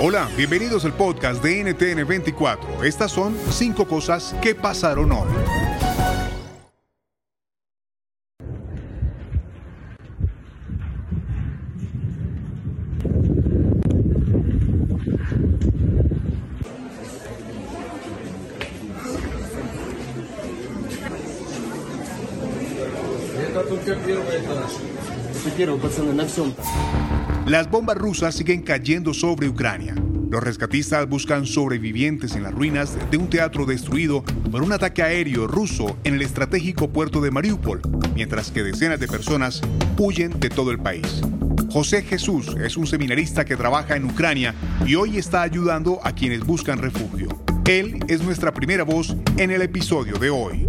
Hola, bienvenidos al podcast de NTN 24. Estas son cinco cosas que pasaron hoy. Las bombas rusas siguen cayendo sobre Ucrania. Los rescatistas buscan sobrevivientes en las ruinas de un teatro destruido por un ataque aéreo ruso en el estratégico puerto de Mariupol, mientras que decenas de personas huyen de todo el país. José Jesús es un seminarista que trabaja en Ucrania y hoy está ayudando a quienes buscan refugio. Él es nuestra primera voz en el episodio de hoy.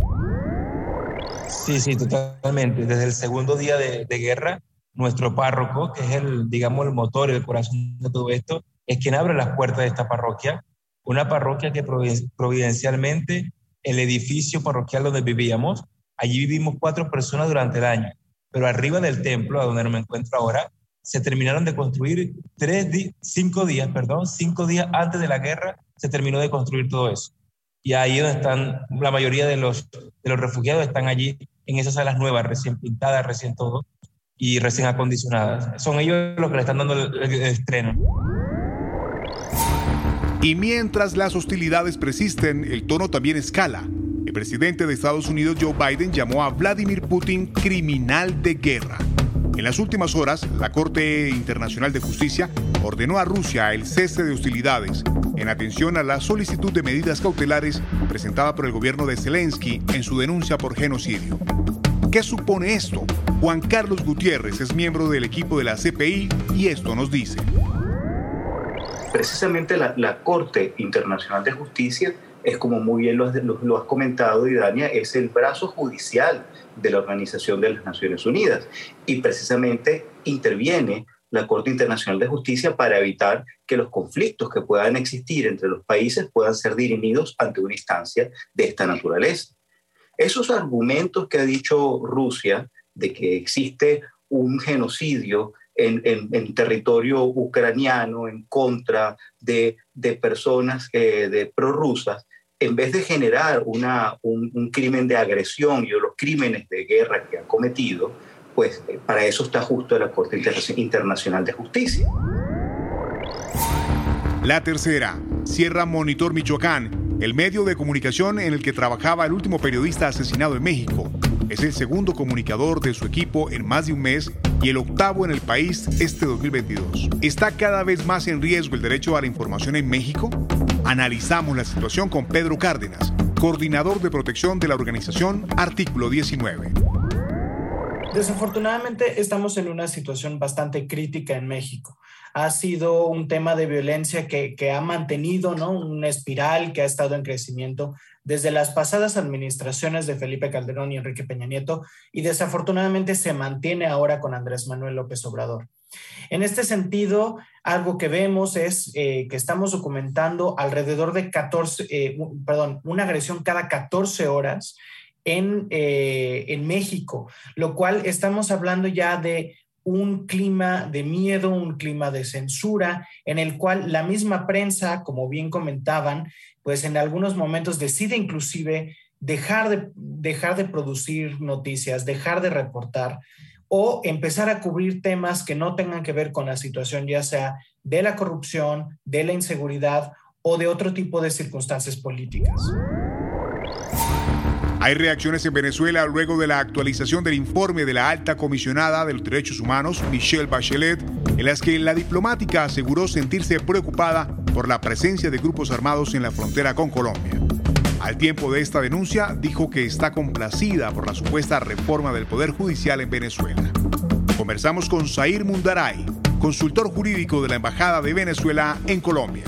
Sí, sí, totalmente. Desde el segundo día de, guerra, nuestro párroco, que es el, digamos, el motor, el corazón de todo esto, es quien abre las puertas de esta parroquia. Una parroquia que providencialmente, el edificio parroquial donde vivíamos, allí vivimos cuatro personas durante el año, pero arriba del templo, a donde me encuentro ahora, se terminaron de construir tres, cinco días, perdón, cinco días antes de la guerra, se terminó de construir todo eso. Y ahí donde están la mayoría de los, de los refugiados, están allí en esas salas nuevas, recién pintadas, recién todo, y recién acondicionadas. Son ellos los que le están dando el, estreno. Y mientras las hostilidades persisten, el tono también escala. El presidente de Estados Unidos, Joe Biden, llamó a Vladimir Putin criminal de guerra. En las últimas horas, la Corte Internacional de Justicia ordenó a Rusia el cese de hostilidades en atención a la solicitud de medidas cautelares presentada por el gobierno de Zelensky en su denuncia por genocidio. ¿Qué supone esto? Juan Carlos Gutiérrez es miembro del equipo de la CPI y esto nos dice. Precisamente la, Corte Internacional de Justicia es como muy bien lo has, lo, lo has comentado, Idania, es el brazo judicial de la Organización de las Naciones Unidas y precisamente interviene la Corte Internacional de Justicia para evitar que los conflictos que puedan existir entre los países puedan ser dirimidos ante una instancia de esta naturaleza. Esos argumentos que ha dicho Rusia de que existe un genocidio en, en, territorio ucraniano en contra de, de personas eh, de prorrusas, en vez de generar una, un, crimen de agresión y los crímenes de guerra que han cometido, pues eh, para eso está justo la Corte Inter Internacional de Justicia. La tercera, Sierra Monitor Michoacán, el medio de comunicación en el que trabajaba el último periodista asesinado en México. Es el segundo comunicador de su equipo en más de un mes y el octavo en el país este 2022. ¿Está cada vez más en riesgo el derecho a la información en México? Analizamos la situación con Pedro Cárdenas, coordinador de protección de la organización Artículo 19. Desafortunadamente estamos en una situación bastante crítica en México. Ha sido un tema de violencia que, que, ha mantenido ¿no? una espiral que ha estado en crecimiento desde las pasadas administraciones de Felipe Calderón y Enrique Peña Nieto y desafortunadamente se mantiene ahora con Andrés Manuel López Obrador. En este sentido, algo que vemos es eh, que estamos documentando alrededor de 14, eh, perdón, una agresión cada 14 horas en, eh, en México, lo cual estamos hablando ya de un clima de miedo, un clima de censura, en el cual la misma prensa, como bien comentaban, pues en algunos momentos decide inclusive dejar de, dejar de producir noticias, dejar de reportar, o empezar a cubrir temas que no tengan que ver con la situación, ya sea de la corrupción, de la inseguridad o de otro tipo de circunstancias políticas. Hay reacciones en Venezuela luego de la actualización del informe de la alta comisionada de los derechos humanos, Michelle Bachelet, en las que la diplomática aseguró sentirse preocupada por la presencia de grupos armados en la frontera con Colombia. Al tiempo de esta denuncia, dijo que está complacida por la supuesta reforma del Poder Judicial en Venezuela. Conversamos con Zair Mundaray, consultor jurídico de la Embajada de Venezuela en Colombia.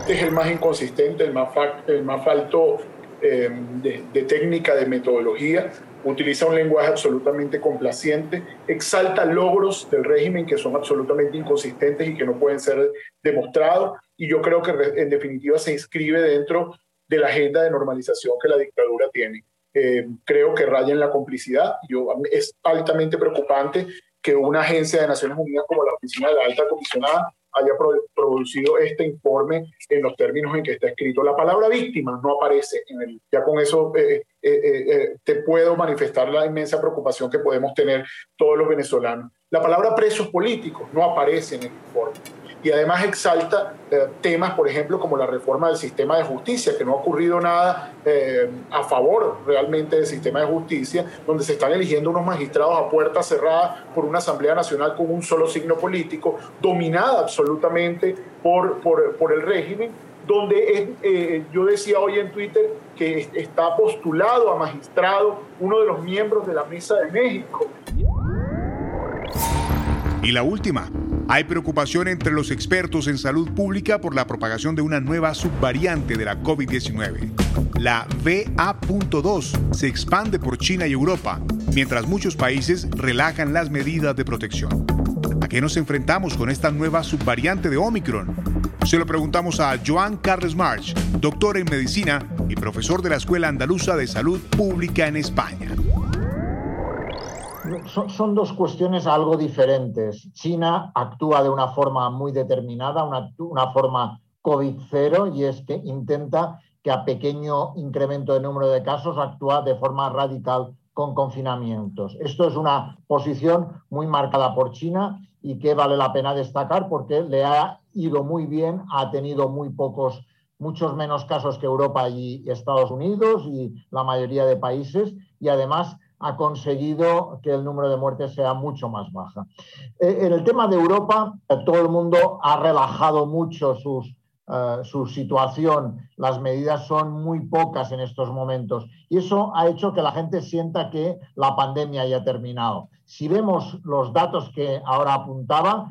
Este es el más inconsistente, el más, el más falto eh, de, técnica, de metodología, utiliza un lenguaje absolutamente complaciente, exalta logros del régimen que son absolutamente inconsistentes y que no pueden ser demostrados, y yo creo que en definitiva se inscribe dentro de la agenda de normalización que la dictadura tiene. Eh, creo que raya en la complicidad. Yo, es altamente preocupante que una agencia de Naciones Unidas como la Oficina de la Alta Comisionada haya producido este informe en los términos en que está escrito. La palabra víctima no aparece en el. Ya con eso eh, eh, eh, te puedo manifestar la inmensa preocupación que podemos tener todos los venezolanos. La palabra presos políticos no aparece en el informe y además exalta eh, temas, por ejemplo, como la reforma del sistema de justicia, que no ha ocurrido nada eh, a favor realmente del sistema de justicia, donde se están eligiendo unos magistrados a puerta cerrada por una Asamblea Nacional con un solo signo político, dominada absolutamente por, por, el régimen, donde eh, yo decía hoy en Twitter que está postulado a magistrado uno de los miembros de la Mesa de México. Y la última, hay preocupación entre los expertos en salud pública por la propagación de una nueva subvariante de la COVID-19. La VA.2 se expande por China y Europa, mientras muchos países relajan las medidas de protección. ¿A qué nos enfrentamos con esta nueva subvariante de Omicron? Se lo preguntamos a Joan Carles March, doctor en medicina y profesor de la Escuela Andaluza de Salud Pública en España son, dos cuestiones algo diferentes. China actúa de una forma muy determinada, una, una forma COVID-0, y es que intenta que a pequeño incremento de número de casos actúa de forma radical con confinamientos. Esto es una posición muy marcada por China y que vale la pena destacar porque le ha ido muy bien, ha tenido muy pocos, muchos menos casos que Europa y Estados Unidos y la mayoría de países y además ha conseguido que el número de muertes sea mucho más baja. Eh, en el tema de Europa, eh, todo el mundo ha relajado mucho eh, su situación, las medidas son muy pocas en estos momentos y eso ha hecho que la gente sienta que la pandemia haya terminado. Si vemos los datos que ahora apuntaba,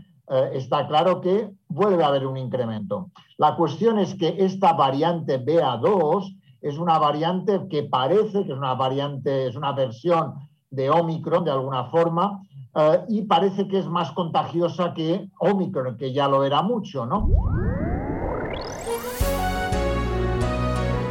está claro que vuelve a haber un incremento. La cuestión es que esta variante BA2 es una variante que parece que es una variante, es una versión de Omicron de alguna forma, eh, y parece que es más contagiosa que Omicron, que ya lo era mucho, ¿no?